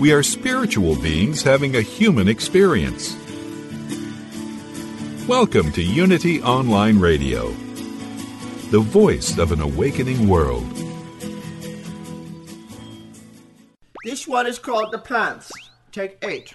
We are spiritual beings having a human experience. Welcome to Unity Online Radio, the voice of an awakening world. This one is called The Plants. Take eight.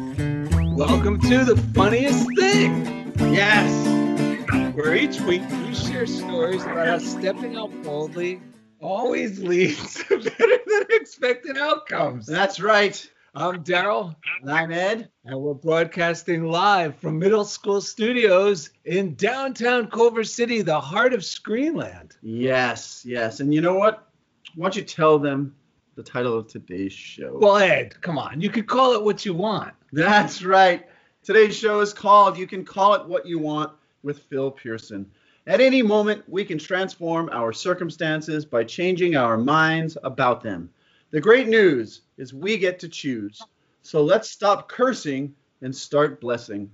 Welcome to the funniest thing. Yes. Where each week we share stories about how stepping out boldly always leads to better than expected outcomes. That's right. I'm Daryl, And I'm Ed. and we're broadcasting live from Middle School Studios in downtown Culver City, the heart of Screenland. Yes, yes. And you know what? Why don't you tell them the title of today's show? Well, Ed, come on, you could call it what you want. That's right. Today's show is called You Can Call It What You Want with Phil Pearson. At any moment, we can transform our circumstances by changing our minds about them. The great news is we get to choose. So let's stop cursing and start blessing.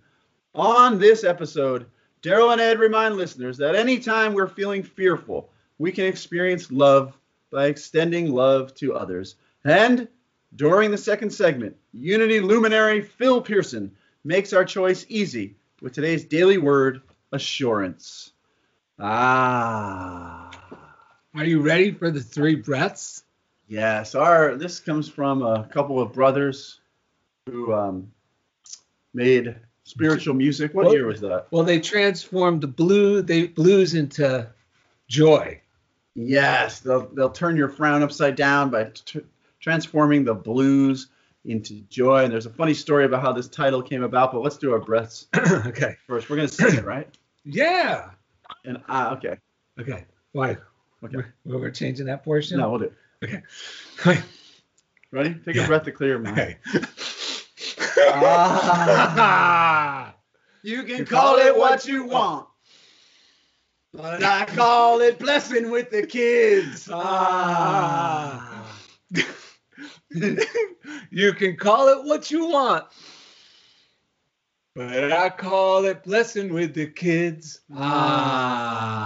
On this episode, Daryl and Ed remind listeners that anytime we're feeling fearful, we can experience love by extending love to others. And during the second segment, Unity luminary Phil Pearson makes our choice easy with today's daily word, assurance. Ah. Are you ready for the three breaths? Yes, our this comes from a couple of brothers who um, made spiritual music. What What- year was that? Well, they transformed the blue, they blues into joy. Yes, they'll they'll turn your frown upside down by t- transforming the blues into joy. And there's a funny story about how this title came about. But let's do our breaths okay. first. We're gonna sing it, right? Yeah. And ah, okay, Okay. Why? okay. We're, we're changing that portion? No, we'll do. it. Okay. Okay. Ready? Take Yeah. a breath to clear your mind. Okay. Ah. You can call it what you want, but I call it blessing with the kids. Ah. you can call it what you want, but I call it blessing with the kids. Ah.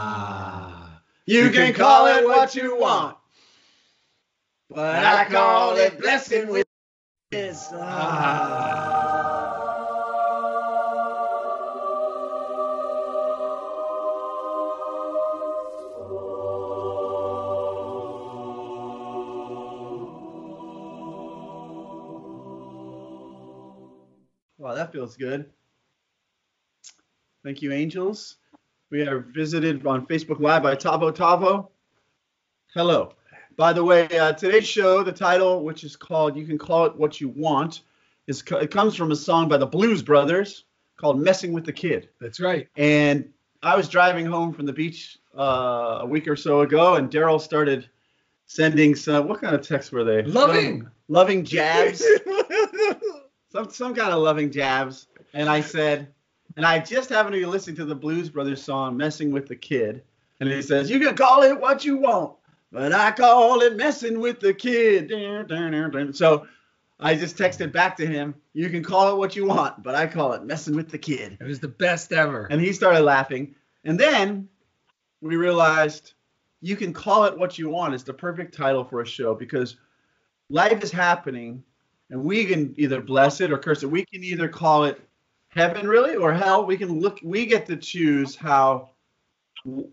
You can call it what you want, but I call it blessing with the kids. Ah. That feels good. Thank you, angels. We are visited on Facebook Live by Tavo Tavo. Hello. By the way, uh, today's show, the title, which is called "You Can Call It What You Want," is it comes from a song by the Blues Brothers called "Messing with the Kid." That's right. And I was driving home from the beach uh, a week or so ago, and Daryl started sending some. What kind of texts were they? Loving. Um, loving jabs. some some kind of loving jabs. And I said, and I just happened to be listening to the Blues Brothers song "Messing with the Kid," and he says, "You can call it what you want, but I call it messing with the kid." So I just texted back to him, "You can call it what you want, but I call it messing with the kid." It was the best ever. And he started laughing. And then we realized you can call it what you want is the perfect title for a show because life is happening and we can either bless it or curse it. We can either call it heaven really or hell. We can look we get to choose how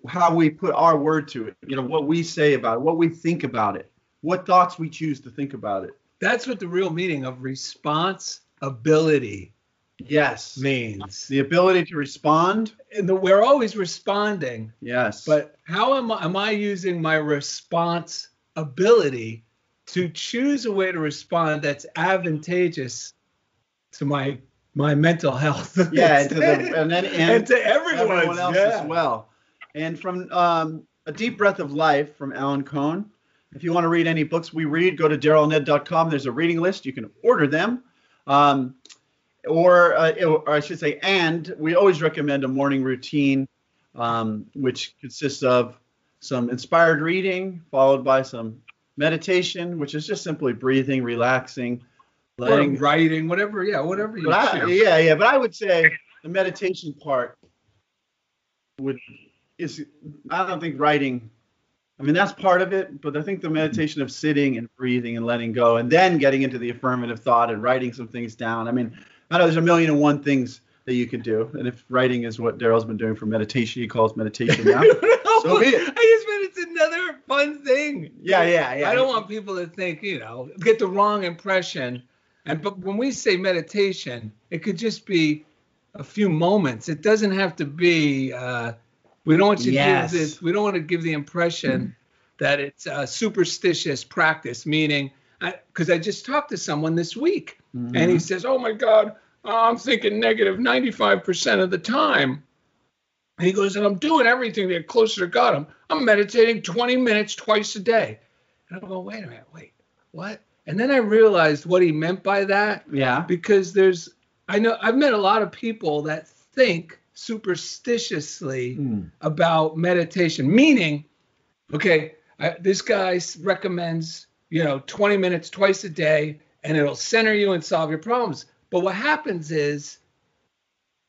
how we put our word to it. You know, what we say about it, what we think about it, what thoughts we choose to think about it. That's what the real meaning of responsibility Yes. means. The ability to respond. And the, we're always responding, Yes. but how am I, am I using my responsibility to choose a way to respond that's advantageous to my my mental health? yeah, and, to the, and then and, and to everyone, else yeah. as well. And from um, A Deep Breath of Life from Alan Cohen. If you want to read any books we read, go to darylned.com. There's a reading list. You can order them. Um, or, uh, or I should say, and we always recommend a morning routine, um, which consists of some inspired reading, followed by some meditation, which is just simply breathing, relaxing, Or letting writing, whatever, yeah, whatever you I, yeah, yeah, but I would say the meditation part would is I don't think writing. I mean that's part of it, but I think the meditation of sitting and breathing and letting go, and then getting into the affirmative thought and writing some things down. I mean, I know there's a million and one things that you could do, and if writing is what Daryl's been doing for meditation, he calls meditation now. So be it. I just meant it's another fun thing. yeah, yeah, yeah. I don't want people to think, you know, get the wrong impression. And but when we say meditation, it could just be a few moments. It doesn't have to be. Uh, we don't want you Yes. to give this. We don't want to give the impression that it's a superstitious practice. Meaning, because I, just talked to someone this week, and Mm-hmm. he says, "Oh my God, I'm thinking negative 95% of the time." And he goes, and I'm doing everything to get closer to God. I'm, I'm meditating 20 minutes twice a day. And I'm going, wait a minute, wait, what? And then I realized what he meant by that Yeah. because there's, I know, I've met a lot of people that think superstitiously Mm. about meditation, meaning, okay, I, this guy recommends, you know, 20 minutes twice a day and it'll center you and solve your problems. But what happens is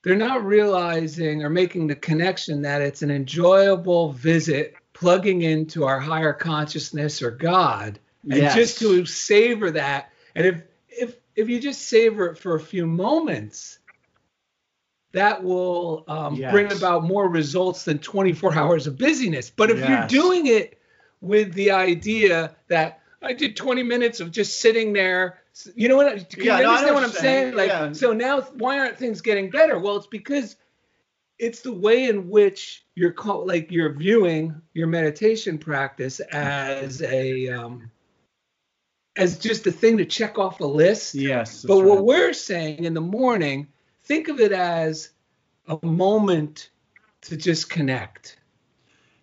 they're not realizing or making the connection that it's an enjoyable visit plugging into our higher consciousness or God and Yes. just to savor that. And if if if you just savor it for a few moments, that will um, Yes. bring about more results than 24 hours of busyness. But if Yes. you're doing it with the idea that I did 20 minutes of just sitting there, you know what? Can Yeah, you no, understand what I'm saying? Like, Yeah. so now why aren't things getting better? Well, it's because it's the way in which you're call, like you're viewing your meditation practice as a um, as just a thing to check off a list. Yes. But that's what right. we're saying in the morning, think of it as a moment to just connect.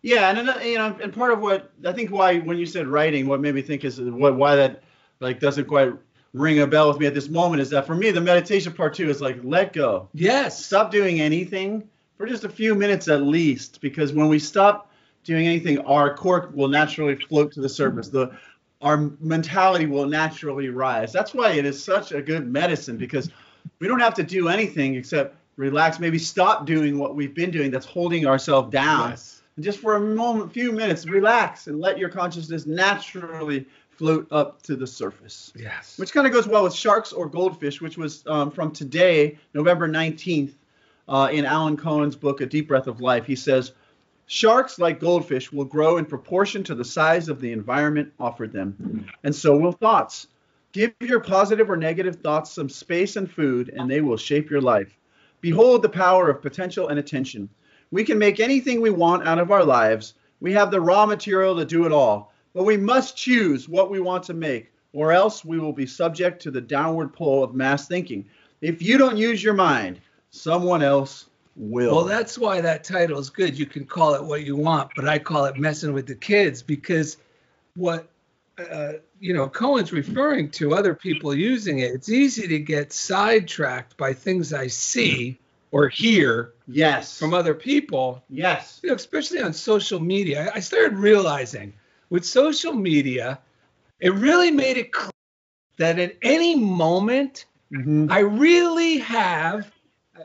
Yeah, and another, you know, and part of what I think why when you said writing, what made me think is what why that like doesn't quite ring a bell with me at this moment is that for me the meditation part too is like let go, Yes. stop doing anything for just a few minutes at least, because when we stop doing anything, our cork will naturally float to the surface. The our mentality will naturally rise. That's why it is such a good medicine because we don't have to do anything except relax, maybe stop doing what we've been doing that's holding ourselves down Yes. And just for a moment, few minutes, relax and let your consciousness naturally float up to the surface. Yes. Which kind of goes well with sharks or goldfish, which was um, from today, November 19th, uh, in Alan Cohen's book, A Deep Breath of Life. He says, Sharks, like goldfish, will grow in proportion to the size of the environment offered them. And so will thoughts. Give your positive or negative thoughts some space and food, and they will shape your life. Behold the power of potential and attention. We can make anything we want out of our lives. We have the raw material to do it all. But we must choose what we want to make, or else we will be subject to the downward pull of mass thinking. If you don't use your mind, someone else will. Well, that's why that title is good. You can call it what you want, but I call it messing with the kids because what uh, you know Cohen's referring to other people using it. It's easy to get sidetracked by things I see or hear yes. from other people, yes. you know, especially on social media. I started realizing with social media, it really made it clear that at any moment Mhm. I really have.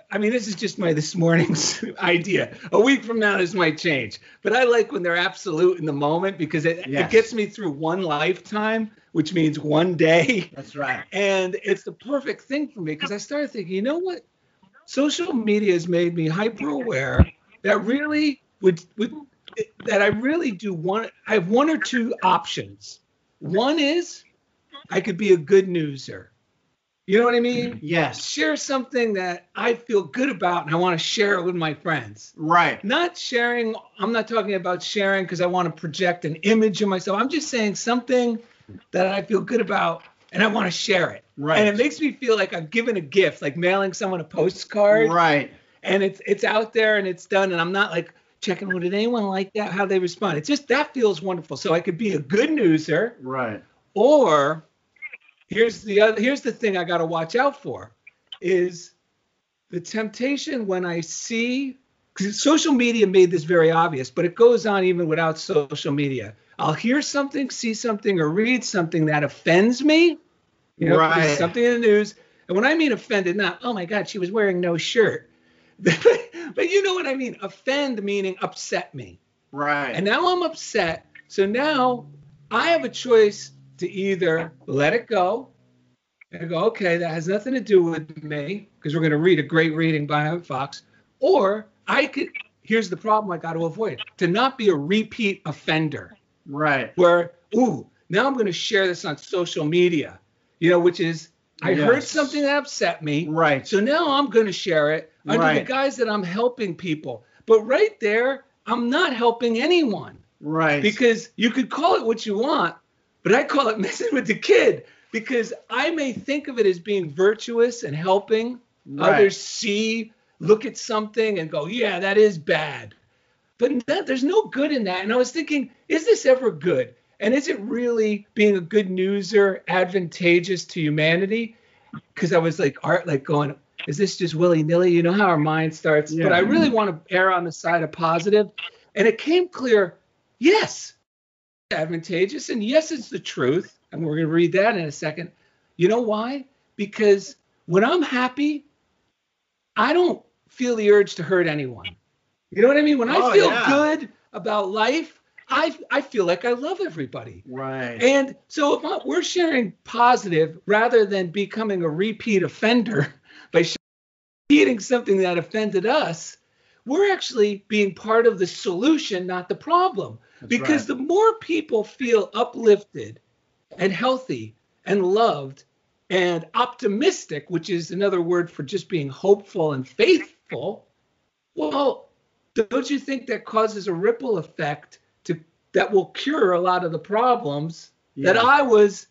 I mean, this is just my this morning's idea. A week from now, this might change. But I like when they're absolute in the moment because it, it gets me through one lifetime, which means one day. That's right. And it's the perfect thing for me because I started thinking, you know what? Social media has made me hyper aware that really would would that I really do want. I have one or two options. One is I could be a good newser. You know what I mean? Yes. Share something that I feel good about and I want to share it with my friends. Right. Not sharing, I'm not talking about sharing because I want to project an image of myself. I'm just saying something that I feel good about and I want to share it. Right. And it makes me feel like I've given a gift, like mailing someone a postcard. Right. And it's it's out there and it's done. And I'm not like checking, well, did anyone like that? How they respond. It's just that feels wonderful. So I could be a good newser Right. or here's the other here's the thing I got to watch out for is the temptation when I see because social media made this very obvious, but it goes on even without social media. I'll hear something, see something, or read something that offends me. You know, Right. something in the news. And when I mean offended, not, oh my God, she was wearing no shirt. but you know what I mean. Offend meaning upset me. Right. And now I'm upset. So now I have a choice to either let it go and go, okay, that has nothing to do with me, because we're going to read a great reading by Fox, or I could, here's the problem I got to avoid to not be a repeat offender right. where, ooh, now I'm going to share this on social media, you know, which is, I heard something that upset me. Right. So now I'm going to share it under the Right. guise that I'm helping people. But right there, I'm not helping anyone Right. because you could call it what you want, but I call it messing with the kid because I may think of it as being virtuous and helping Right. others see, look at something and go, yeah, that is bad. But that, there's no good in that. And I was thinking, is this ever good? And is it really being a good newser advantageous to humanity? Because I was like, art, like going, is this just willy nilly? You know how our mind starts. Yeah. But I really want to err on the side of positive. And it came clear, yes, advantageous. And yes, it's the truth. And we're going to read that in a second. You know why? Because when I'm happy, I don't feel the urge to hurt anyone. You know what I mean? When I Oh, feel yeah. good about life, I, I feel like I love everybody. right. And so if I, we're sharing positive rather than becoming a repeat offender by repeating something that offended us, we're actually being part of the solution, not the problem. because right. the more people feel uplifted and healthy and loved and optimistic, which is another word for just being hopeful and faithful, well, don't you think that causes a ripple effect to that will cure a lot of the problems that I was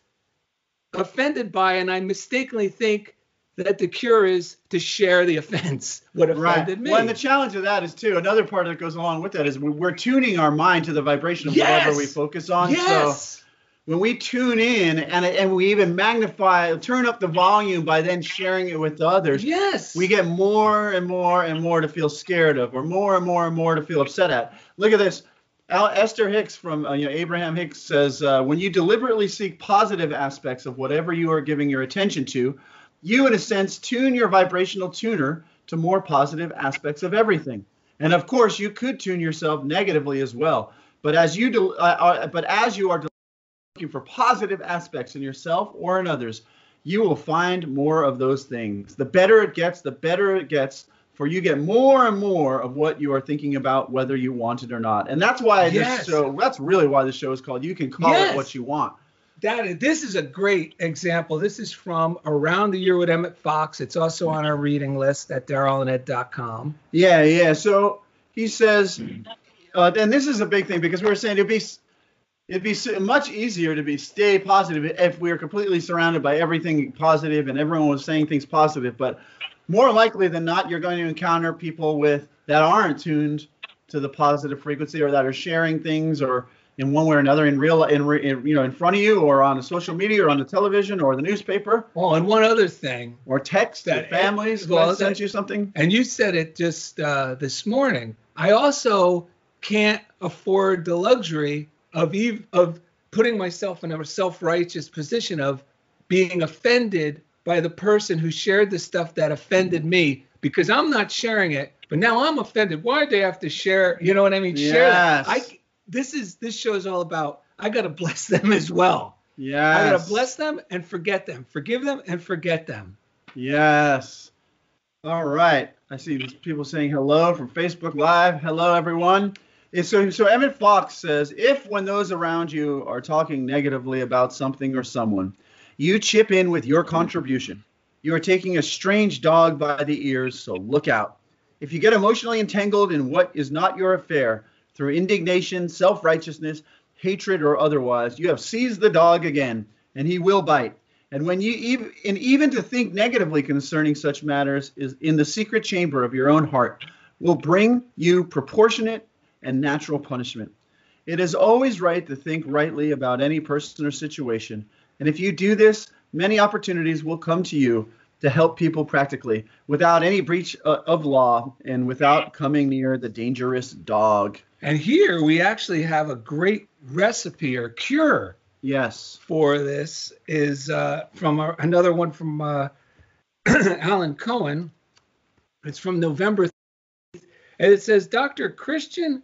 offended by, and I mistakenly think that the cure is to share the offense, what Right. offended me. Well, and the challenge of that is too. Another part that goes along with that is we- we're tuning our mind to the vibration of Yes. whatever we focus on. So yes. When we tune in and and we even magnify, turn up the volume by then sharing it with others, yes. we get more and more and more to feel scared of, or more and more and more to feel upset at. Look at this. Al- Esther Hicks from uh, you know, Abraham Hicks says, uh, when you deliberately seek positive aspects of whatever you are giving your attention to, you, in a sense, tune your vibrational tuner to more positive aspects of everything. And of course, you could tune yourself negatively as well. But as you, uh, uh, but as you are looking for positive aspects in yourself or in others, you will find more of those things. The better it gets, the better it gets, for you get more and more of what you are thinking about, whether you want it or not. And that's why Yes. this show, that's really why the show is called You Can Call Yes. It What You Want. That this is a great example. This is from Around the Year with Emmett Fox. It's also on our reading list at darylanded.com. Yeah, yeah. So he says, uh, and this is a big thing because we were saying it'd be it'd be much easier to be stay positive if we were completely surrounded by everything positive and everyone was saying things positive. But more likely than not, you're going to encounter people with that aren't tuned to the positive frequency or that are sharing things or in one way or another in real in, in you know in front of you or on a social media or on the television or the newspaper Oh, and one other thing, or text That- that families well, well, sent you something. and you said it just uh, this morning. I also can't afford the luxury of ev- of putting myself in a self-righteous position of being offended by the person who shared the stuff that offended me because I'm not sharing it, but now I'm offended. Why do they have to share? You know what I mean? Share that. Yes. I this is this show is all about. I gotta bless them as well. Yeah. I gotta bless them and forget them, forgive them and forget them. Yes. All right. I see people saying hello from Facebook Live. Hello, everyone. So, so Emmett Fox says, if when those around you are talking negatively about something or someone, you chip in with your contribution, you are taking a strange dog by the ears, so look out. If you get emotionally entangled in what is not your affair through indignation, self righteousness, hatred, or otherwise, you have seized the dog again, and he will bite. And when you even and even to think negatively concerning such matters is in the secret chamber of your own heart will bring you proportionate and natural punishment. It is always right to think rightly about any person or situation, and if you do this, many opportunities will come to you to help people practically without any breach of law and without coming near the dangerous dog. And here we actually have a great recipe or cure Yes. for this is uh, from our, another one from uh, Alan Cohen. It's from November, 3rd, and it says Dr. Christian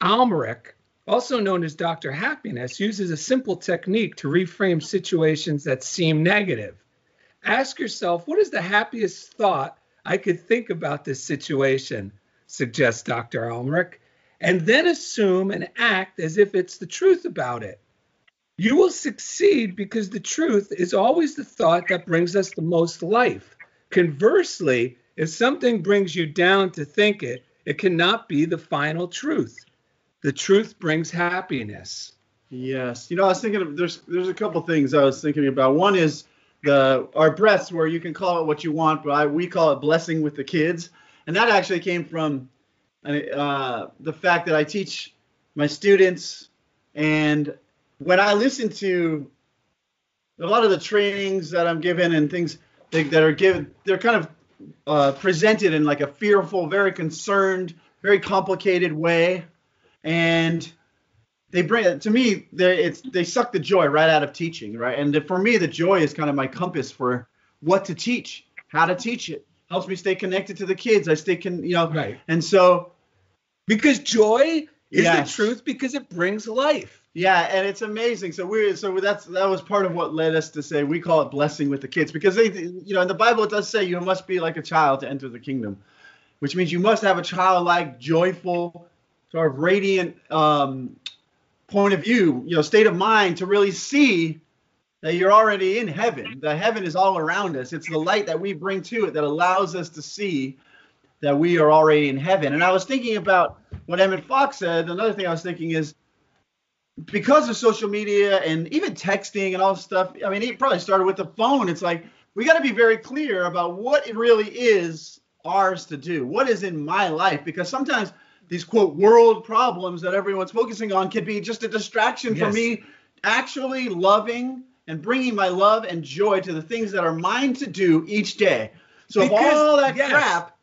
Almeric, also known as Dr. Happiness, uses a simple technique to reframe situations that seem negative. Ask yourself, what is the happiest thought I could think about this situation? Suggests Dr. Almeric, and then assume and act as if it's the truth about it. You will succeed because the truth is always the thought that brings us the most life. Conversely, if something brings you down to think it, it cannot be the final truth. The truth brings happiness. Yes. You know, I was thinking of there's there's a couple things I was thinking about. One is the our breaths where you can call it what you want, but I, we call it blessing with the kids, and that actually came from uh, the fact that I teach my students, and when I listen to a lot of the trainings that I'm given and things that, that are given, they're kind of uh, presented in like a fearful, very concerned, very complicated way, and they bring to me they it's they suck the joy right out of teaching right and for me the joy is kind of my compass for what to teach how to teach it helps me stay connected to the kids i stay can you know Right. and so Because joy is Yes. the truth because it brings life. yeah and it's amazing so we so that's that was part of what led us to say we call it blessing with the kids because they you know in the bible it does say you must be like a child to enter the kingdom which means you must have a childlike joyful sort of radiant um, point of view you know state of mind to really see that you're already in heaven The heaven is all around us it's the light that we bring to it that allows us to see that we are already in heaven and i was thinking about what emmett fox said another thing i was thinking is because of social media and even texting and all stuff, I mean, it probably started with the phone. It's like we got to be very clear about what it really is ours to do. What is in my life? Because sometimes these quote world problems that everyone's focusing on can be just a distraction for me actually loving and bringing my love and joy to the things that are mine to do each day. So if Because- all that yes. crap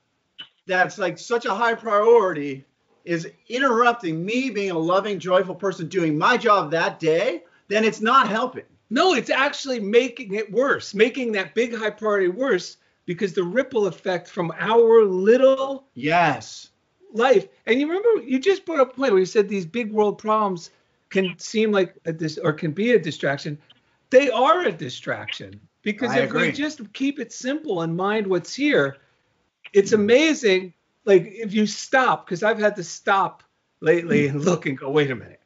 that's like such a high priority is interrupting me being a loving, joyful person doing my job that day, then it's not helping. No, it's actually making it worse, making that big high priority worse because the ripple effect from our little Yes. Life. And you remember you just brought up a point where you said these big world problems can seem like a dis- or can be a distraction. They are a distraction because I if we just keep it simple and mind what's here, it's amazing. Like if you stop, because I've had to stop lately and look and go, wait a minute,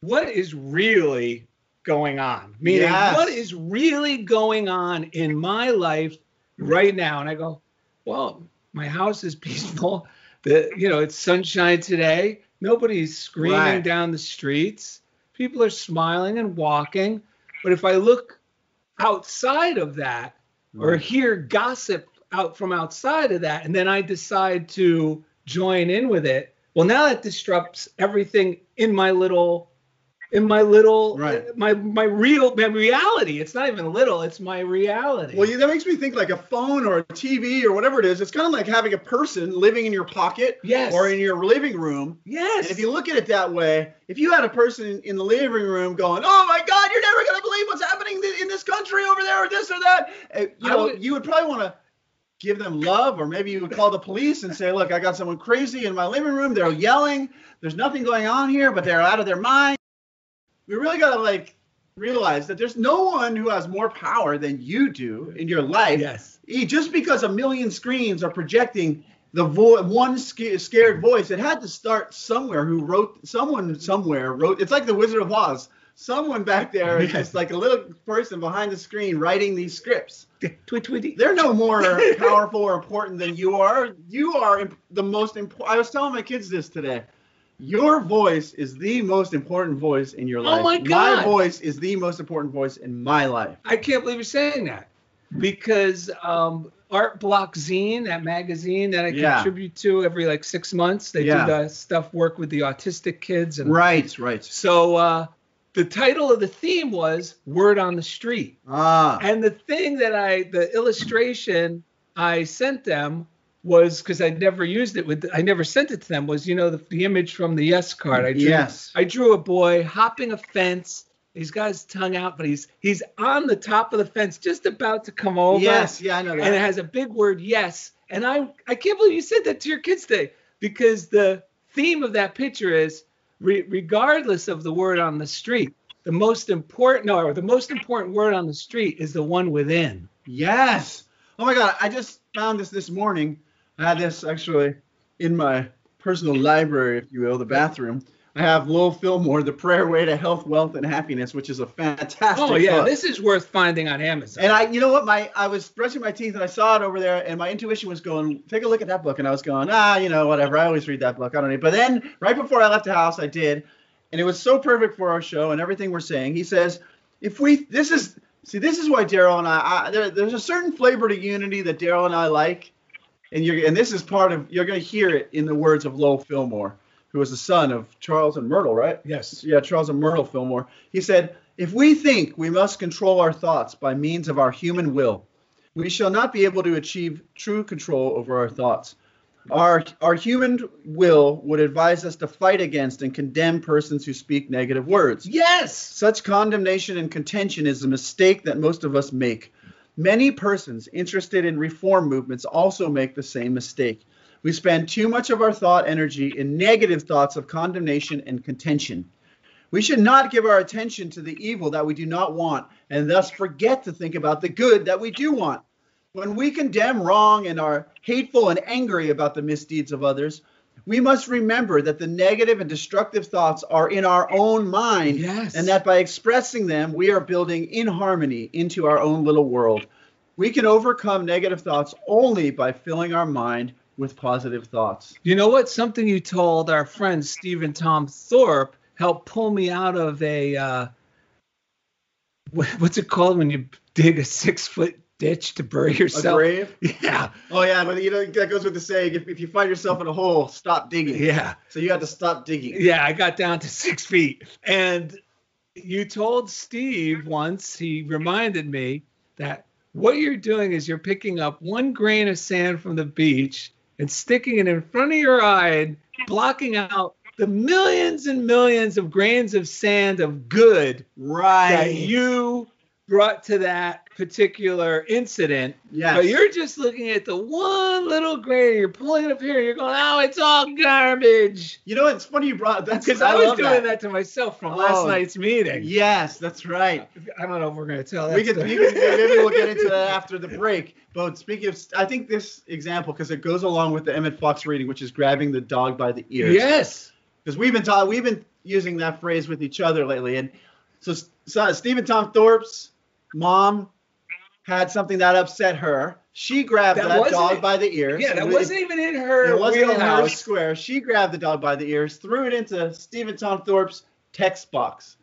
what is really going on? Meaning, Yes. what is really going on in my life right now? And I go, well, my house is peaceful. The you know it's sunshine today. Nobody's screaming Right. down the streets. People are smiling and walking. But if I look outside of that or hear gossip out from outside of that, and then I decide to join in with it, well, now that disrupts everything in my little, in my little, Right. my my real my reality. It's not even little; it's my reality. Well, that makes me think like a phone or a TV or whatever it is. It's kind of like having a person living in your pocket Yes. or in your living room. yes. And if you look at it that way, if you had a person in the living room going, "Oh my God, you're never gonna believe what's happening in this country over there, or this or that," uh, you know, would- you would probably want to give them love, or maybe you would call the police and say, "Look, I got someone crazy in my living room. They're yelling. There's nothing going on here, but they're out of their mind." We really gotta like realize that there's no one who has more power than you do in your life. Yes. Just because a million screens are projecting the vo- one sca- scared voice, it had to start somewhere. Who wrote? Someone somewhere wrote. It's like the Wizard of Oz. Someone back there is just like a little person behind the screen writing these scripts. Tweet. They're no more powerful or important than you are. You are imp- the most important. I was telling my kids this today. Your voice is the most important voice in your life. Oh my God. My voice is the most important voice in my life. I can't believe you're saying that because um, Art Block Zine, that magazine that I Yeah. contribute to every like six months, they Yeah. do the stuff work with the autistic kids and Right, right. so uh, the title of the theme was Word on the Street. Ah, And the thing that I, the illustration I sent them was because I never used it with, I never sent it to them was, you know, the, the image from the Yes card. I drew, Yes. I drew a boy hopping a fence. He's got his tongue out, but he's he's on the top of the fence, just about to come over. yes, yeah, I know that. And it has a big word yes. And I I can't believe you said that to your kids today because the theme of that picture is re- regardless of the word on the street, the most important no, the most important word on the street is the one within. Yes. Oh my God, I just found this this morning. I had this actually in my personal library, if you will, the bathroom. I have Lowell Fillmore, The Prayer Way to Health, Wealth, and Happiness, which is a fantastic Oh yeah, book. this is worth finding on Amazon. And I, you know what, my I was brushing my teeth and I saw it over there, and my intuition was going, take a look at that book, and I was going, ah, you know, whatever. I always read that book. I don't need. But then, right before I left the house, I did, and it was so perfect for our show and everything we're saying. He says, if we, this is, see, this is why Daryl and I, I there, there's a certain flavor to unity that Daryl and I like, and you're, and this is part of, you're going to hear it in the words of Lowell Fillmore, who was the son of Charles and Myrtle, right? yes. yeah, Charles and Myrtle Fillmore. He said, If we think we must control our thoughts by means of our human will, we shall not be able to achieve true control over our thoughts. Our, our human will would advise us to fight against and condemn persons who speak negative words. Yes. Such condemnation and contention is a mistake that most of us make. Many persons interested in reform movements also make the same mistake. We spend too much of our thought energy in negative thoughts of condemnation and contention. We should not give our attention to the evil that we do not want and thus forget to think about the good that we do want. When we condemn wrong and are hateful and angry about the misdeeds of others, we must remember that the negative and destructive thoughts are in our own mind Yes. and that by expressing them, we are building in harmony into our own little world. We can overcome negative thoughts only by filling our mind with positive thoughts. You know what? Something you told our friend Stephen Tom Thorpe helped pull me out of a uh, what's it called when you dig a six foot ditch to bury yourself. A grave? Yeah, Oh yeah, but you know that goes with the saying: if, if you find yourself in a hole, stop digging. yeah, So you have to stop digging. yeah. I got down to six feet, and you told Steve once. He reminded me that what you're doing is you're picking up one grain of sand from the beach and sticking it in front of your eye and blocking out the millions and millions of grains of sand of good Right. that you brought to that particular incident. Yes. But you're just looking at the one little grain, you're pulling it up here, you're going, oh, it's all garbage. You know, it's funny you brought that. Because I, was doing that. to myself from last Oh. night's meeting. Yes, that's right. I don't know if we're going to tell that. We could, maybe we'll get into that after the break. But speaking of, I think this example because it goes along with the Emmett Fox reading, which is grabbing the dog by the ears. yes. because we've been taught we've been using that phrase with each other lately and so, so uh, stephen tom thorpe's mom had something that upset her she grabbed That that, dog by the ears Yeah, that wasn't even in her it wasn't in her square she grabbed the dog by the ears threw it into stephen tom thorpe's text box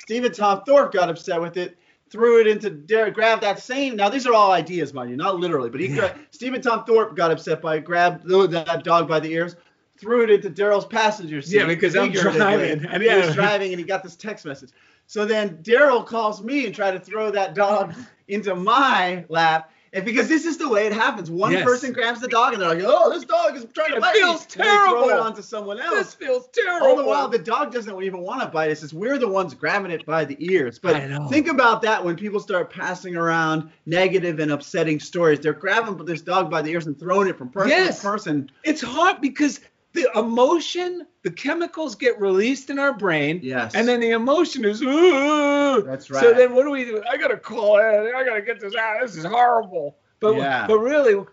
stephen tom thorpe got upset with it threw it into Derek, grabbed that same. Now these are all ideas, mind you, not literally, but he Yeah. gra- Stephen Tom Thorpe got upset by it, grabbed that dog by the ears, threw it into Daryl's passenger seat. Yeah, because I'm driving, and And he was driving, and he got this text message. So then Daryl calls me and tried to throw that dog into my lap. And because this is the way it happens, one Yes. person grabs the dog and they're like, "Oh, this dog is trying to It bite feels me." And they throw it terrible. onto someone This feels terrible. All the while, the dog doesn't even want to bite us. It's we're the ones grabbing it by the ears. But think about that when people start passing around negative and upsetting stories. They're grabbing this dog by the ears and throwing it from person Yes. to person. it's hard because the emotion, the chemicals get released in our brain. Yes. And then the emotion is, ooh. That's right. So then what do we do? I gotta call it. I gotta get this out. This is horrible. But Yeah. but really,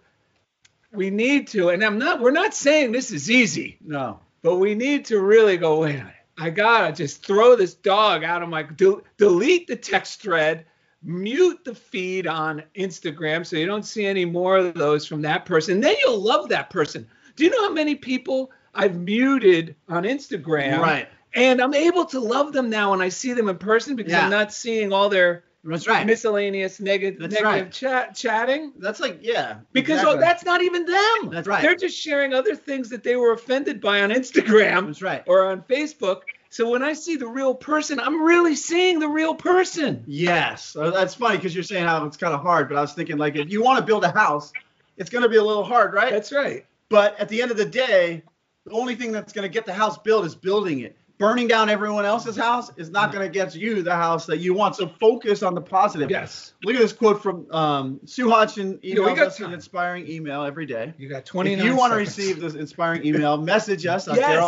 we need to. And I'm not. We're not saying this is easy, No. but we need to really go. Wait a minute. I gotta just throw this dog out of my. del- delete the text thread. Mute the feed on Instagram so you don't see any more of those from that person. Then you'll love that person. Do you know how many people I've muted on Instagram? Right. And I'm able to love them now when I see them in person because Yeah. I'm not seeing all their That's right. miscellaneous negative That's negative right. chat chatting That's like yeah. because oh, exactly. oh, that's not even them. That's right. They're just sharing other things that they were offended by on Instagram That's right. or on Facebook. So when I see the real person, I'm really seeing the real person. Yes, uh, that's funny because you're saying how it's kind of hard, but I was thinking like if you want to build a house, it's going to be a little hard, right? That's right. but at the end of the day, the only thing that's going to get the house built is building it. Burning down everyone else's house is not going to get you the house that you want. So focus on the positive. Yes. Look at this quote from um, Sue Hodgson. Yeah, Emails got us an inspiring email every day. You got If you want to receive this inspiring email, message us at Yes.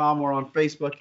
or on Facebook,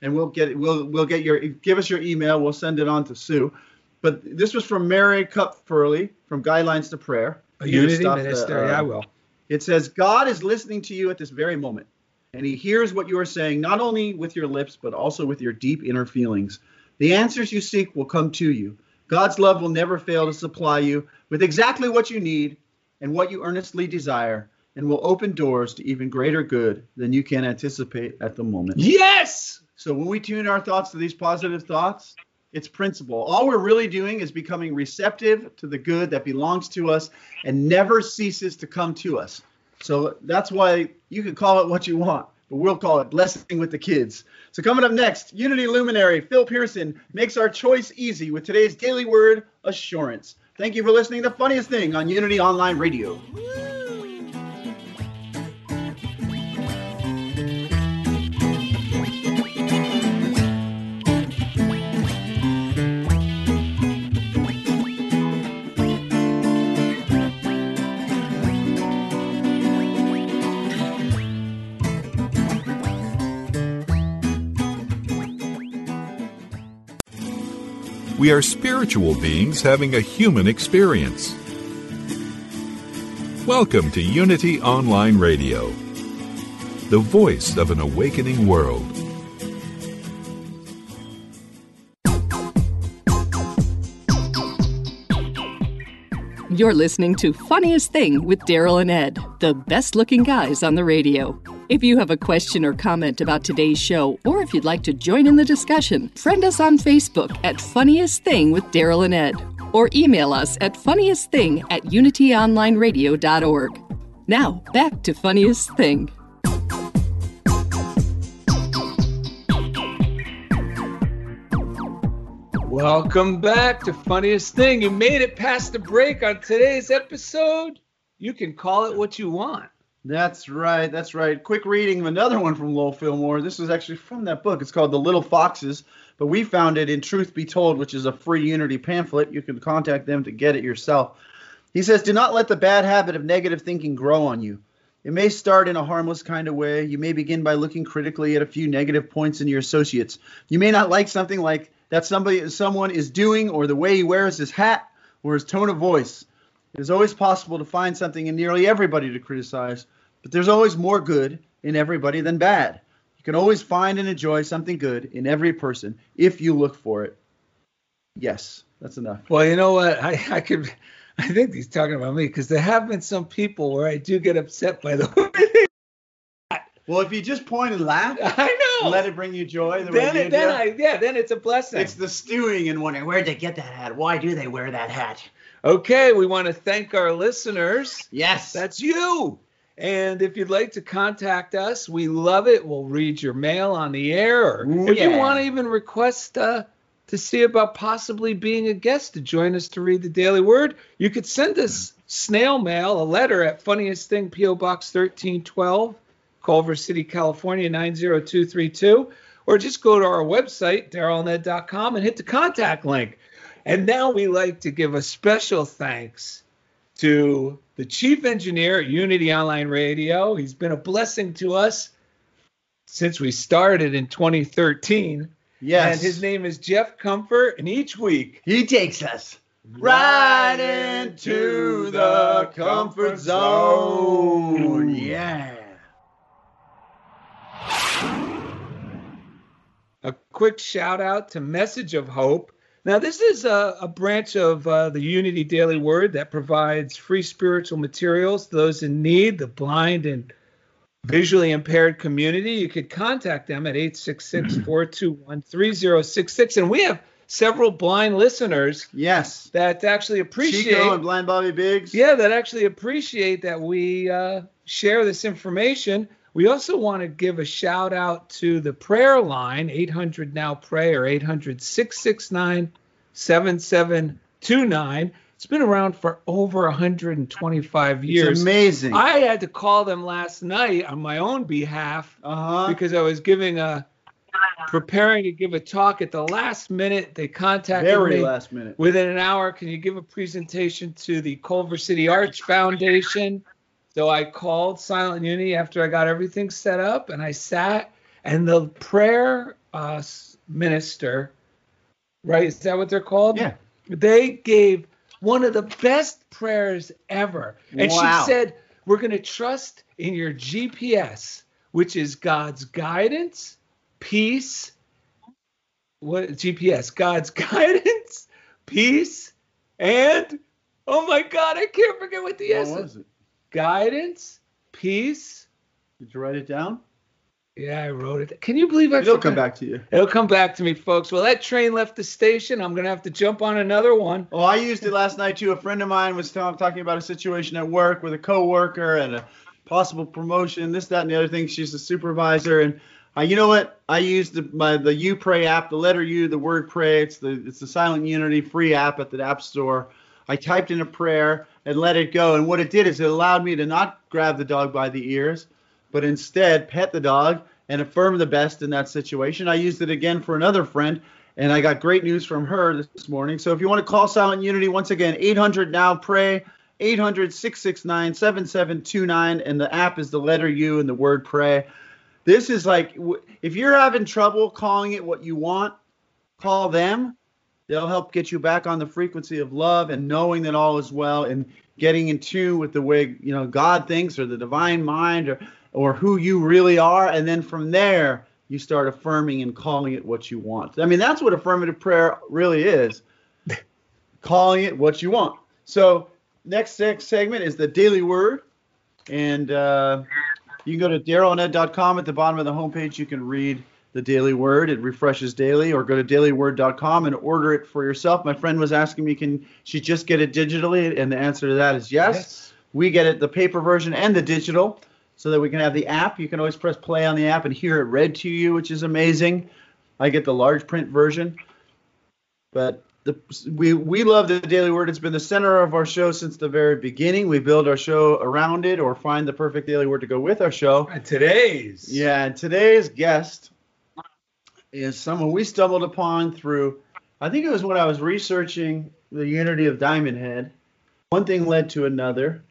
and we'll get we'll we'll get your give us your email. We'll send it on to Sue. But this was from Mary Kupferle from Guidelines to Prayer. a unity stop the, minister. uh, yeah, I will. It says God is listening to you at this very moment, and He hears what you are saying, not only with your lips but also with your deep inner feelings. The answers you seek will come to you. God's love will never fail to supply you with exactly what you need and what you earnestly desire, and will open doors to even greater good than you can anticipate at the moment. Yes. So when we tune our thoughts to these positive thoughts, it's principle. All we're really doing is becoming receptive to the good that belongs to us and never ceases to come to us. So that's why you can call it what you want, but we'll call it blessing with the kids. So coming up next, Unity luminary Phil Pearson makes our choice easy with today's daily word assurance. Thank you for listening to the Funniest Thing on Unity Online Radio. We are spiritual beings having a human experience. Welcome to Unity Online Radio, the voice of an awakening world. You're listening to Funniest Thing with Daryl and Ed, the best looking guys on the radio. If you have a question or comment about today's show, or if you'd like to join in the discussion, friend us on Facebook at Funniest Thing with Daryl and Ed, or email us at funniestthing at unityonlineradio.org. Now, back to Funniest Thing. Welcome back to Funniest Thing. You made it past the break on today's episode. You can call it what you want. That's right. That's right. Quick reading of another one from Lowell Fillmore. This is actually from that book. It's called The Little Foxes, but we found it in Truth Be Told, which is a free Unity pamphlet. You can contact them to get it yourself. He says, Do not let the bad habit of negative thinking grow on you. It may start in a harmless kind of way. You may begin by looking critically at a few negative points in your associates. You may not like something like that somebody someone is doing or the way he wears his hat or his tone of voice. It is always possible to find something in nearly everybody to criticize, but there's always more good in everybody than bad. You can always find and enjoy something good in every person if you look for it. Yes, that's enough. Well, you know what? I, I could. I think he's talking about me because there have been some people where I do get upset by the way. Well, if you just point and laugh, I know. let it bring you joy. The then then. I yeah then it's a blessing. it's the stewing and wondering where'd they get that hat? Why do they wear that hat? Okay, we want to thank our listeners. Yes, That's you. And if you'd like to contact us, we love it. We'll read your mail on the air, or Ooh, if you want to even request uh, to see about possibly being a guest to join us to read the Daily Word, you could send us snail mail, a letter at Funniest Thing, P.O. Box 1312, Culver City, California 90232, or just go to our website, darylned.com, and hit the contact link. And now we like to give a special thanks to the chief engineer at Unity Online Radio. He's been a blessing to us. since we started in 2013. Yes. And his name is Jeff Comfort. And each week, He takes us right into the comfort zone. Yeah. a quick shout out to Message of Hope. Now, this is a, a branch of uh, the Unity Daily Word that provides free spiritual materials to those in need, the blind and visually impaired community. You could contact them at 866 421 3066. And we have several blind listeners Yes. that actually appreciate. Chico and Blind Bobby Biggs. Yeah, that actually appreciate that we uh, share this information. We also want to give a shout out to the prayer line, 800 Now Pray or 800 669 7729. It's been around for over 125 years. It's amazing. I had to call them last night on my own behalf Uh huh. because I was giving a preparing to give a talk at the last minute. They contacted Very me last minute. within an hour. Can you give a presentation to the Culver City Arch Foundation? So I called Silent Unity after I got everything set up, and I sat, and the prayer uh, minister, right? Is that what they're called? Yeah. They gave one of the best prayers ever, and Wow. she said, "We're going to trust in your GPS, which is God's guidance, peace." What GPS? God's guidance, peace, and oh my God, I can't forget what the What S is. was it? Guidance, peace. Did you write it down? Yeah, I wrote it. Can you believe I It'll forgot? come back to you. It'll come back to me, folks. Well, that train left the station. I'm gonna have to jump on another one. Oh, I used it last night too. A friend of mine was tell- talking about a situation at work with a coworker and a possible promotion, this, that, and the other thing. She's a supervisor, and uh, you know what? I used the my the U Pray app, the letter U, the word pray. It's the it's the Silent Unity free app at the App Store. I typed in a prayer and let it go, and what it did is it allowed me to not grab the dog by the ears, but instead pet the dog and affirm the best in that situation. I used it again for another friend, and I got great news from her this morning. So if you want to call Silent Unity, once again, 800 now pray, 800 669 7729, and the app is the letter U and the word pray. This is like, if you're having trouble calling it what you want, call them. They'll help get you back on the frequency of love and knowing that all is well and getting in tune with the way you know God thinks or the divine mind or or who you really are and then from there you start affirming and calling it what you want. I mean that's what affirmative prayer really is. calling it what you want. So next seg- segment is the daily word and uh, you can go to darylned.com at the bottom of the homepage you can read the daily word it refreshes daily or go to dailyword.com and order it for yourself my friend was asking me can she just get it digitally and the answer to that is yes, Yes. we get it the paper version and the digital so that we can have the app you can always press play on the app and hear it read to you which is amazing i get the large print version but the, we we love the Daily Word. It's been the center of our show since the very beginning. We build our show around it, or find the perfect Daily Word to go with our show. And today's. Yeah, and today's guest is someone we stumbled upon through. I think it was when I was researching the Unity of Diamond Head. One thing led to another.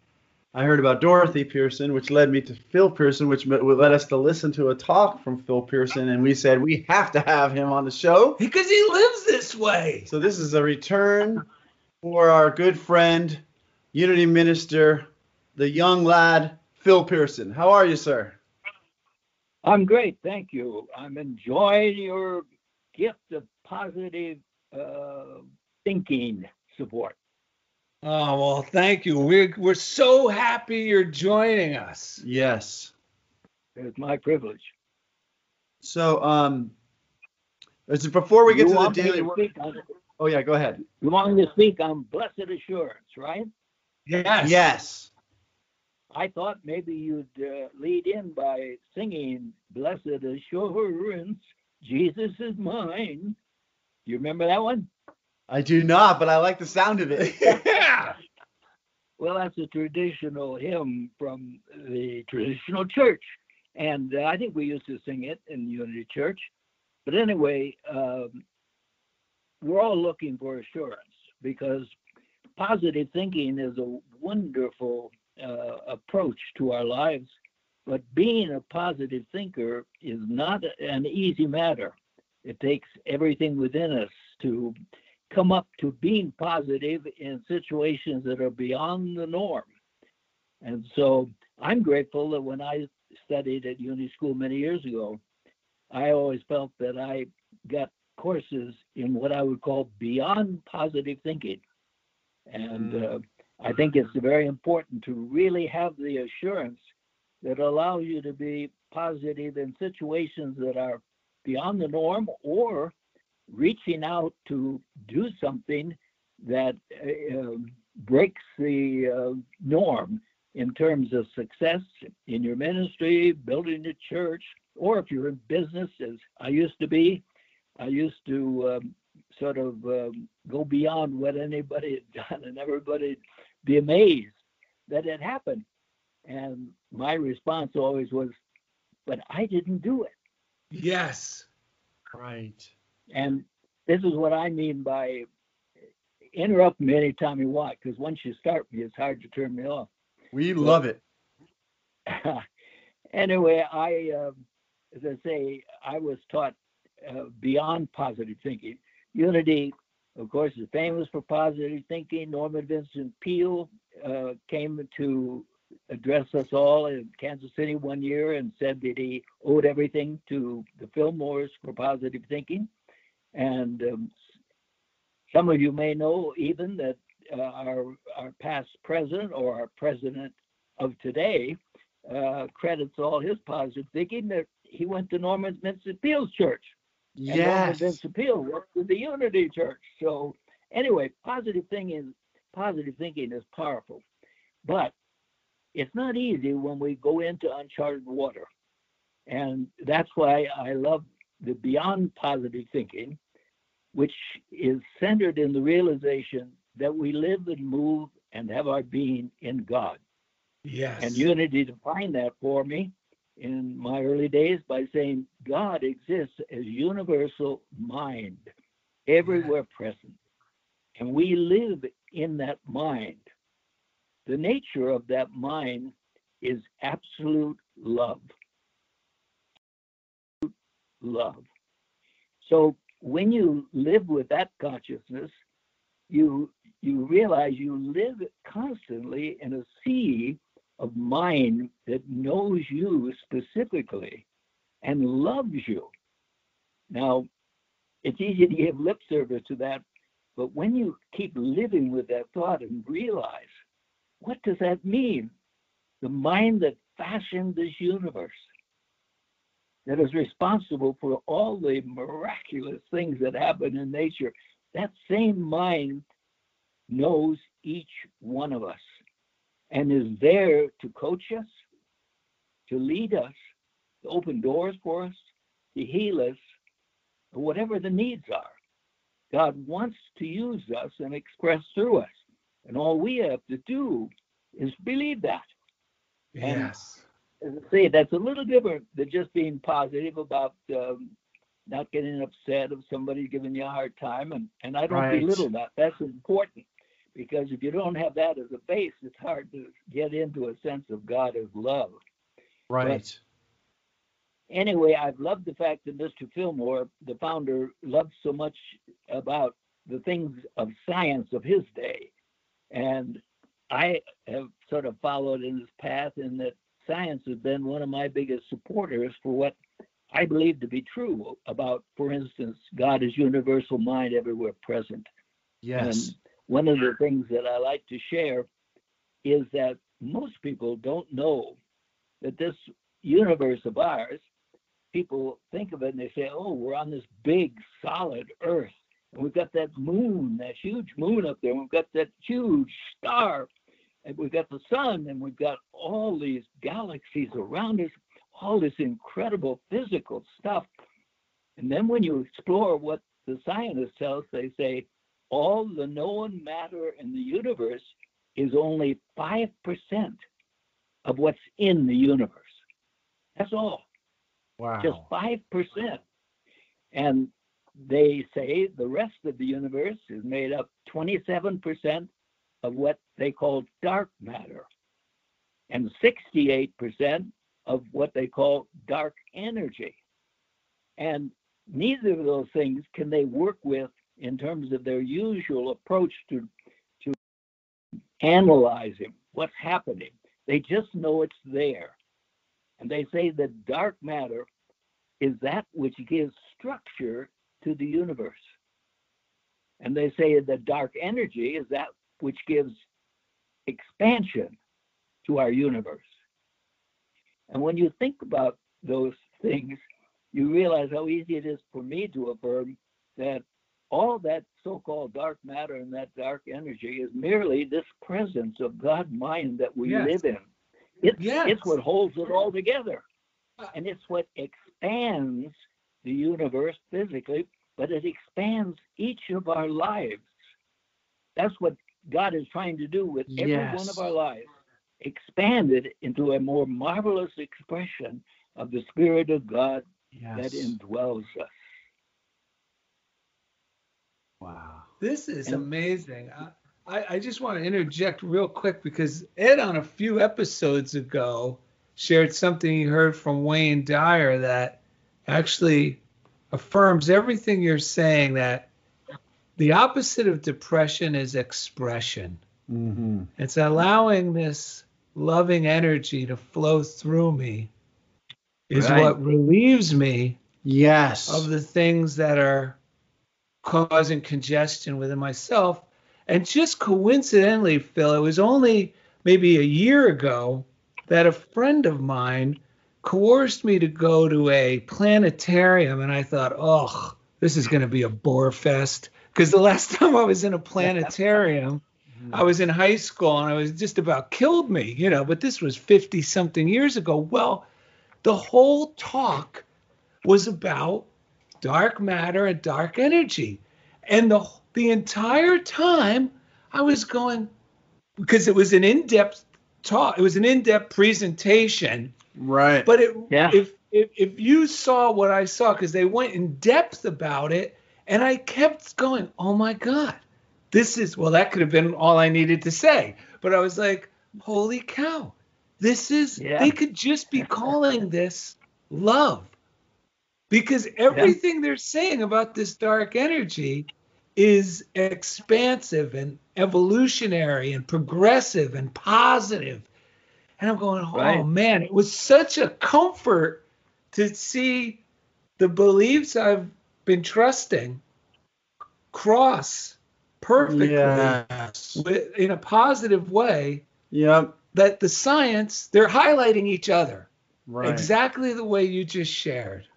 I heard about Dorothy Pearson, which led me to Phil Pearson, which led us to listen to a talk from Phil Pearson, and we said we have to have him on the show. Because he lives this way. So this is a return for our good friend, Unity Minister, the young lad, Phil Pearson. How are you, sir? I'm great, thank you. I'm enjoying your gift of positive uh, thinking support. Oh well, thank you. We're we're so happy you're joining us. Yes. It's my privilege. So, um, is it before we get you to the daily to work? speak on, Oh yeah, go ahead. you want me to speak on blessed assurance, right? Yes. Yes. I thought maybe you'd uh, lead in by singing "Blessed Assurance, Jesus is mine." You remember that one? I do not, but I like the sound of it. Yeah. Well, that's a traditional hymn from the traditional church, and uh, I think we used to sing it in Unity Church. But anyway, um, we're all looking for assurance because positive thinking is a wonderful uh, approach to our lives, But being a positive thinker is not an easy matter. It takes everything within us to come up to being positive in situations that are beyond the norm. And so I'm grateful that when I studied at Unity School many years ago, I always felt that I got courses in what I would call beyond positive thinking. And uh, I think it's very important to really have the assurance that allows you to be positive in situations that are beyond the norm or reaching out to do something that uh, breaks the uh, norm in terms of success in your ministry, building a church, or if you're in business, as I used to be, I used to um, sort of um, go beyond what anybody had done, and everybody be amazed that it happened. And my response always was, "But I didn't do it." Yes. Right. And this is what I mean by interrupt me anytime you want, because once you start me, it's hard to turn me off. We love it. anyway, I, uh, as I say, I was taught uh, beyond positive thinking. Unity, of course, is famous for positive thinking. Norman Vincent Peale uh, came to address us all in Kansas City one year and said that he owed everything to the Fillmores for positive thinking. And um, some of you may know even that uh, our, our past president or our president of today uh, credits all his positive thinking that he went to Norman Vincent Peale's church. And Norman Yes. Vincent worked with the Unity Church. So anyway, positive thinking, positive thinking is powerful, but it's not easy when we go into uncharted water, and that's why I love the beyond positive thinking, which is centered in the realization that we live and move and have our being in God. Yes. And Unity defined that for me in my early days by saying God exists as universal mind, everywhere present. And we live in that mind. The nature of that mind is absolute love. Love. So when you live with that consciousness, you you realize you live constantly in a sea of mind that knows you specifically and loves you. Now, it's easy to give lip service to that, but when you keep living with that thought and realize, what does that mean? The mind that fashioned this universe, that is responsible for all the miraculous things that happen in nature, that same mind knows each one of us and is there to coach us, to lead us, to open doors for us, to heal us, or whatever the needs are. God wants to use us and express through us. And all we have to do is believe that. yes. As I say, that's a little different than just being positive about um, not getting upset if somebody's giving you a hard time. And, and I don't Right. belittle that. That's important because if you don't have that as a base, it's hard to get into a sense of God as love. Right. Anyway, I've loved the fact that Mr. Fillmore, the founder, loved so much about the things of science of his day. And I have sort of followed in his path in that science has been one of my biggest supporters for what I believe to be true about, for instance, God is universal mind everywhere present. Yes. And one of the things that I like to share is that most people don't know that this universe of ours, people think of it and they say, oh, we're on this big solid earth. And we've got that moon, that huge moon up there. And we've got that huge star. And we've got the sun. And we've got all these galaxies around us, all this incredible physical stuff. And then when you explore what the scientists tell us, they say, all the known matter in the universe is only 5% of what's in the universe. That's all, wow. just 5%. And they say the rest of the universe is made up 27% of what they call dark matter and 68% of what they call dark energy. And neither of those things can they work with in terms of their usual approach to to analyzing what's happening. They just know it's there. And they say that dark matter is that which gives structure to the universe. And they say that dark energy is that which gives expansion to our universe. And when you think about those things, you realize how easy it is for me to affirm that all that so-called dark matter and that dark energy is merely this presence of God mind that we Yes. live in. It's, Yes. it's what holds it all together. Uh, and it's what expands the universe physically, but it expands each of our lives. That's what God is trying to do with every one of our lives. Expand it into a more marvelous expression of the Spirit of God that indwells us. Wow. This is And- amazing. I, I, I just want to interject real quick because Ed, on a few episodes ago, shared something he heard from Wayne Dyer that actually affirms everything you're saying that the opposite of depression is expression. Mm-hmm. It's allowing this loving energy to flow through me is Right. what relieves me Yes. of the things that are causing congestion within myself. And just coincidentally, Phil, it was only maybe a year ago that a friend of mine coerced me to go to a planetarium. And I thought, oh, this is going to be a bore fest. Because the last time I was in a planetarium, mm-hmm. I was in high school and I was just about killed me, you know, but this was 50 something years ago. Well, the whole talk was about dark matter and dark energy. And the the entire time I was going because it was an in-depth talk, it was an in-depth presentation, right. but it Yeah. if if if you saw what I saw cuz they went in depth about it and I kept going, "Oh my god. This is well that could have been all I needed to say." But I was like, "Holy cow. This is Yeah. they could just be calling this love." Because everything they're saying about this dark energy is expansive and evolutionary and progressive and positive. And I'm going, oh Right. man, it was such a comfort to see the beliefs I've been trusting cross perfectly Yes. with, in a positive way Yep. that the science, they're highlighting each other Right. exactly the way you just shared.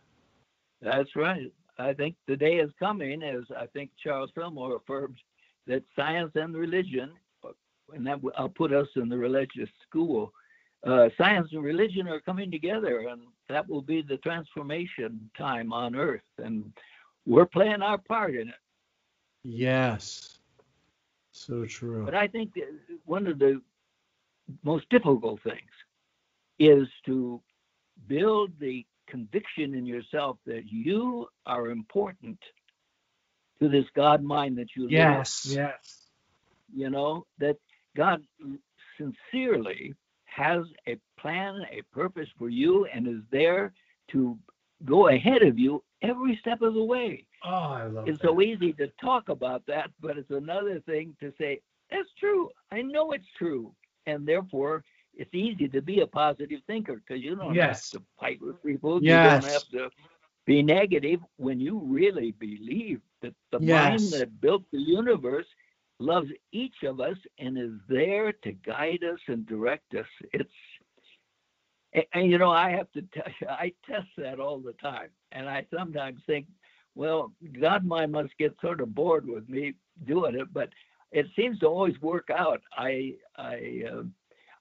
That's right. I think the day is coming, as I think Charles Fillmore affirmed, that science and religion, and that I'll put us in the religious school, uh, science and religion are coming together, and that will be the transformation time on Earth. And we're playing our part in it. Yes. So true. But I think one of the most difficult things is to build the conviction in yourself that you are important to this God mind that you live in. Yes. Yes. You know, that God sincerely has a plan, a purpose for you, and is there to go ahead of you every step of the way. Oh, I love it. It's that. so easy to talk about that, but it's another thing to say, that's true. I know it's true. And therefore, it's easy to be a positive thinker because you don't Yes. have to fight with people. Yes. You don't have to be negative when you really believe that the Yes. mind that built the universe loves each of us and is there to guide us and direct us. It's and, and, you know, I have to tell you, I test that all the time. And I sometimes think, well, God mind must get sort of bored with me doing it, but it seems to always work out. I I uh,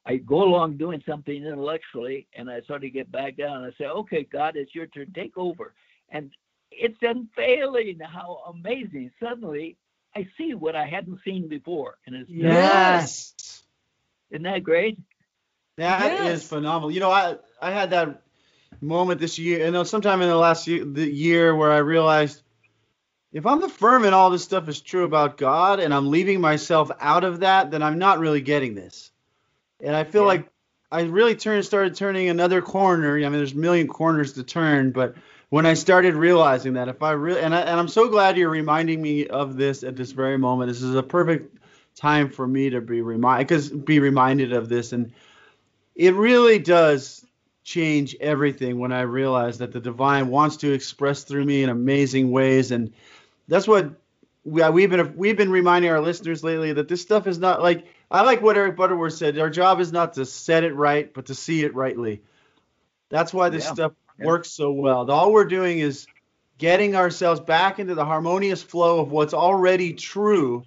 I go along doing something intellectually, and I sort of get back down and I say, okay, God, it's your turn, take over. And it's unfailing how amazing. Suddenly, I see what I hadn't seen before, and it's Yes. isn't that great? That is Yes. phenomenal. You know, I I had that moment this year, you know, sometime in the last year, the year where I realized if I'm affirming all this stuff is true about God and I'm leaving myself out of that, then I'm not really getting this. And I feel Yeah. like I really turned started turning another corner. I mean, there's a million corners to turn, but when I started realizing that if I really and I, and I'm so glad you're reminding me of this at this very moment. This is a perfect time for me to be remind because be reminded of this and it really does change everything when I realize that the divine wants to express through me in amazing ways and that's what we, we've been we've been reminding our listeners lately that this stuff is not like I like what Eric Butterworth said. Our job is not to set it right, but to see it rightly. That's why this Yeah. stuff Yeah. works so well. All we're doing is getting ourselves back into the harmonious flow of what's already true,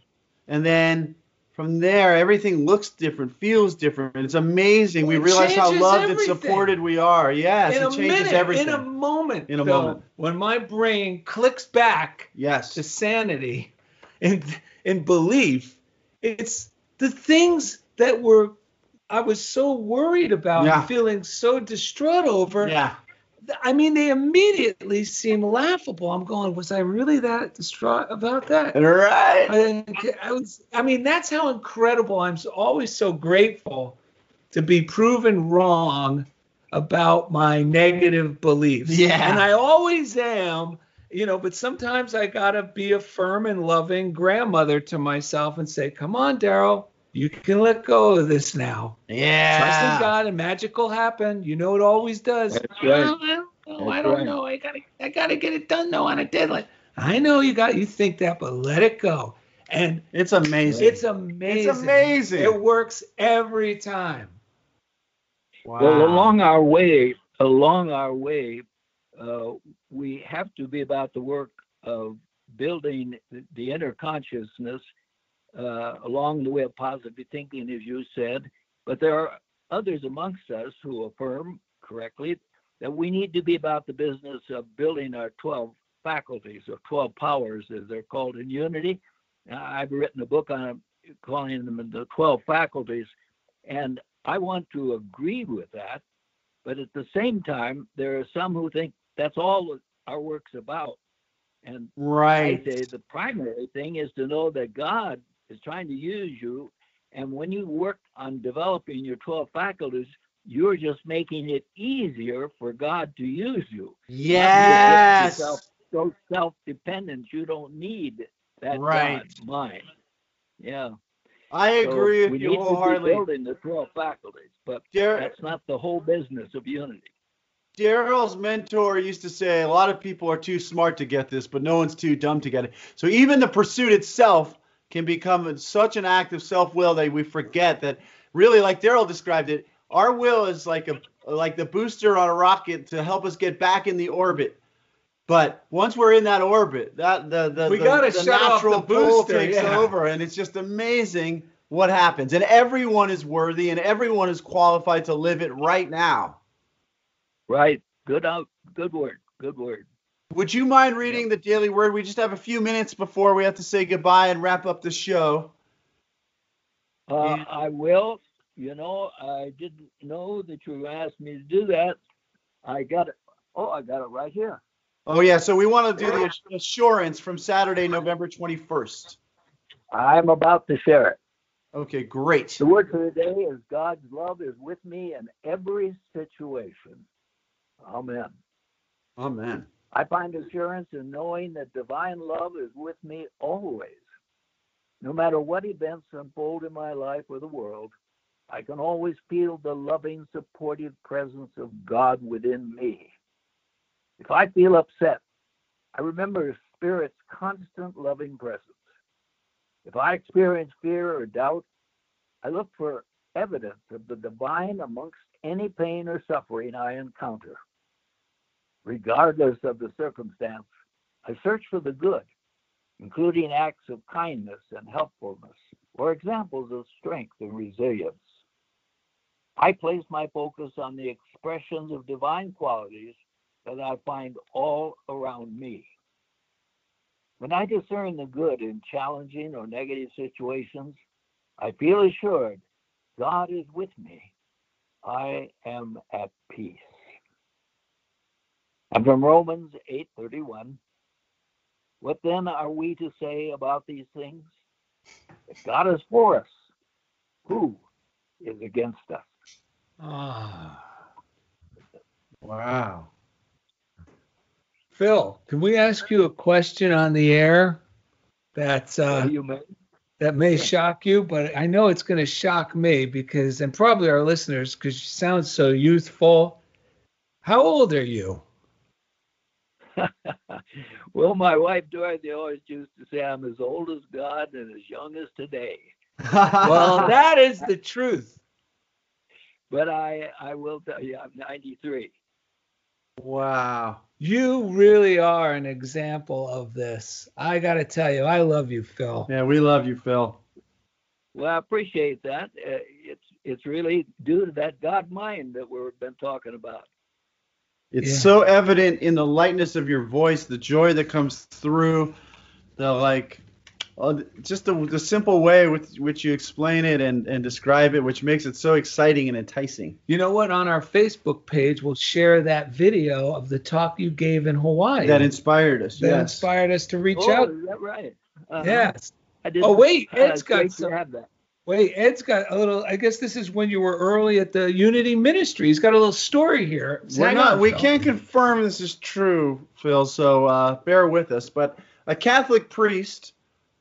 and then from there everything looks different, feels different. It's amazing. we It realize how loved and supported we are. Yes, in it changes minute, everything. in a moment, In a Phil, moment. when my brain clicks back yes. to sanity and and belief, it's the things that were I was so worried about Yeah. feeling so distraught over. yeah. I mean, they immediately seem laughable. I'm going, was I really that distraught about that? Right. I, I was. I mean, that's how incredible. I'm so, always so grateful to be proven wrong about my negative beliefs. Yeah. And I always am. You know, but sometimes I gotta be a firm and loving grandmother to myself and say, "Come on, Daryl, you can let go of this now. Yeah. Trust in God, and magic will happen. You know it always does." That's right. "Well, I don't know. I don't right. know. I gotta, I gotta get it done though on a deadline. I know you got, you think that, but let it go. And It's amazing. it's amazing. It's amazing. It works every time. wow. Well, along our way, along our way, uh, we have to be about the work of building the, inner consciousness uh, along the way of positive thinking, as you said. But there are others amongst us who affirm correctly that we need to be about the business of building our 12 faculties or 12 powers, as they're called in Unity. I've written a book on calling them the 12 faculties, and I want to agree with that. But at the same time, there are some who think that's all our work's about. And right. I say the primary thing is to know that God is trying to use you. And when you work on developing your 12 faculties, you're just making it easier for God to use you. Yes. Yourself so self-dependent, you don't need that Right. God mind. Yeah. I So agree we with you need to be building the 12 faculties, but Dar- that's not the whole business of unity. Daryl's mentor used to say a lot of people are too smart to get this, but no one's too dumb to get it. So even the pursuit itself can become such an act of self-will that we forget that really, like Daryl described it, our will is like a like the booster on a rocket to help us get back in the orbit. But once we're in that orbit, that the the, We the, gotta the shut off the natural pull booster, takes yeah. over, and it's just amazing what happens. And everyone is worthy, and everyone is qualified to live it right now. Right. Good out. Good word. Good word. Would you mind reading the Daily Word? We just have a few minutes before we have to say goodbye and wrap up the show. Uh. I will. You know, I didn't know that you asked me to do that. I got it. Oh, I got it right here. Oh, yeah. So we want to do the assurance from Saturday, November 21st. I'm about to share it. Okay, great. The word for the day is God's love is with me in every situation. Amen. Amen. I find assurance in knowing that divine love is with me always. No matter what events unfold in my life or the world, I can always feel the loving, supportive presence of God within me. If I feel upset, I remember Spirit's constant loving presence. If I experience fear or doubt, I look for evidence of the divine amongst any pain or suffering I encounter. Regardless of the circumstance, I search for the good, including acts of kindness and helpfulness, or examples of strength and resilience. I place my focus on the expressions of divine qualities that I find all around me. When I discern the good in challenging or negative situations, I feel assured God is with me. I am at peace. And from Romans 8:31, what then are we to say about these things? If God is for us, who is against us? Ah. Wow. Phil, can we ask you a question on the air that's uh, you may. That may shock you, but I know it's going to shock me because, and probably our listeners, because you sound so youthful. How old are you? well, my wife Dorothy always used to say I'm as old as God and as young as today. Well, that is the truth. But I, I will tell you, I'm 93. Wow. You really are an example of this. I got to tell you, I love you, Phil. Yeah, we love you, Phil. Well, I appreciate that. Uh, it's it's really due to that God mind that we've been talking about. It's Yeah. so evident in the lightness of your voice, the joy that comes through, the like, just the, the simple way with which you explain it and, and describe it, which makes it so exciting and enticing. You know what? On our Facebook page, we'll share that video of the talk you gave in Hawaii. That inspired us. that yes. inspired us to reach oh, out. is that right? Uh-huh. Yes. I did. Oh, wait, uh, Ed's it's got some- have that. Wait, Ed's got a little. I guess this is when you were early at the Unity Ministry. He's got a little story here. We're not. on, we Phil. can't confirm this is true, Phil. So uh, bear with us. But a Catholic priest,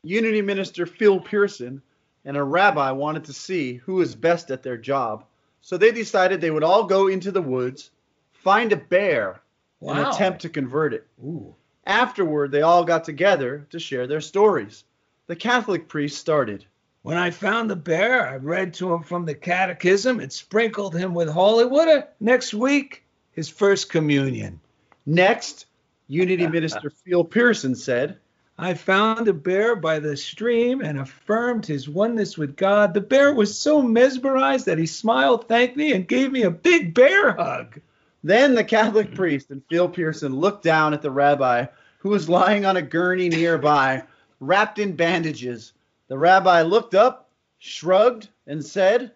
Unity minister Phil Pearson, and a rabbi wanted to see who is best at their job. So they decided they would all go into the woods, find a bear, and attempt to convert it. Ooh. Afterward, they all got together to share their stories. The Catholic priest started. When I found the bear, I read to him from the catechism and sprinkled him with holy water. Next week, his first communion. Next, Unity minister Phil Pearson said, I found a bear by the stream and affirmed his oneness with God. The bear was so mesmerized that he smiled, thanked me, and gave me a big bear hug. Then the Catholic priest and Phil Pearson looked down at the rabbi, who was lying on a gurney nearby, wrapped in bandages. The rabbi looked up, shrugged, and said,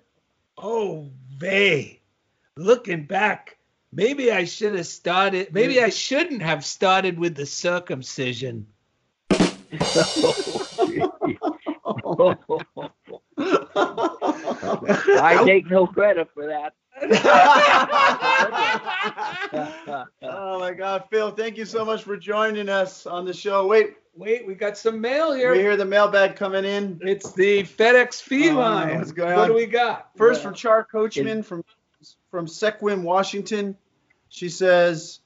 Oh, vey. Looking back, maybe I should have started, maybe I shouldn't have started with the circumcision. I take no credit for that. oh my God, Phil, thank you so much for joining us on the show. Wait, Wait, we got some mail here. we hear the mailbag coming in. It's the FedEx feed Oh, line. what's going what on? do we got? First from Char Coachman from from Sequim, Washington. She says,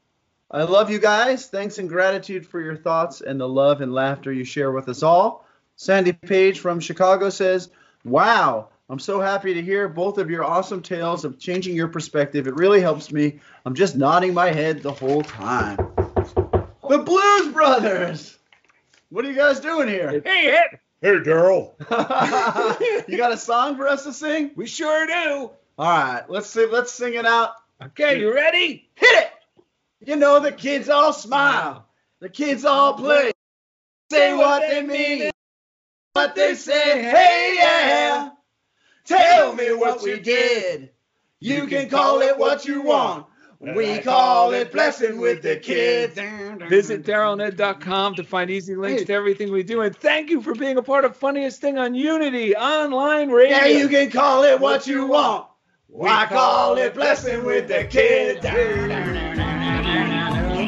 I love you guys. Thanks and gratitude for your thoughts and the love and laughter you share with us all. Sandy Page from Chicago says, Wow, I'm so happy to hear both of your awesome tales of changing your perspective. It really helps me. I'm just nodding my head the whole time. The Blues Brothers! What are you guys doing here? Hey, Ed. Hey, Daryl. you got a song for us to sing? We sure do. All right, let's see, let's sing it out. Okay, you ready? Hit it! You know the kids all smile, the kids all play, say what they mean, what they say. Hey yeah, tell me what we did. You can call it what you want. We call it blessing with the kids. Visit darylned.com to find easy links to everything we do. And thank you for being a part of Funniest Thing on Unity Online Radio. Yeah, you can call it what you want. I call it blessing with the kids.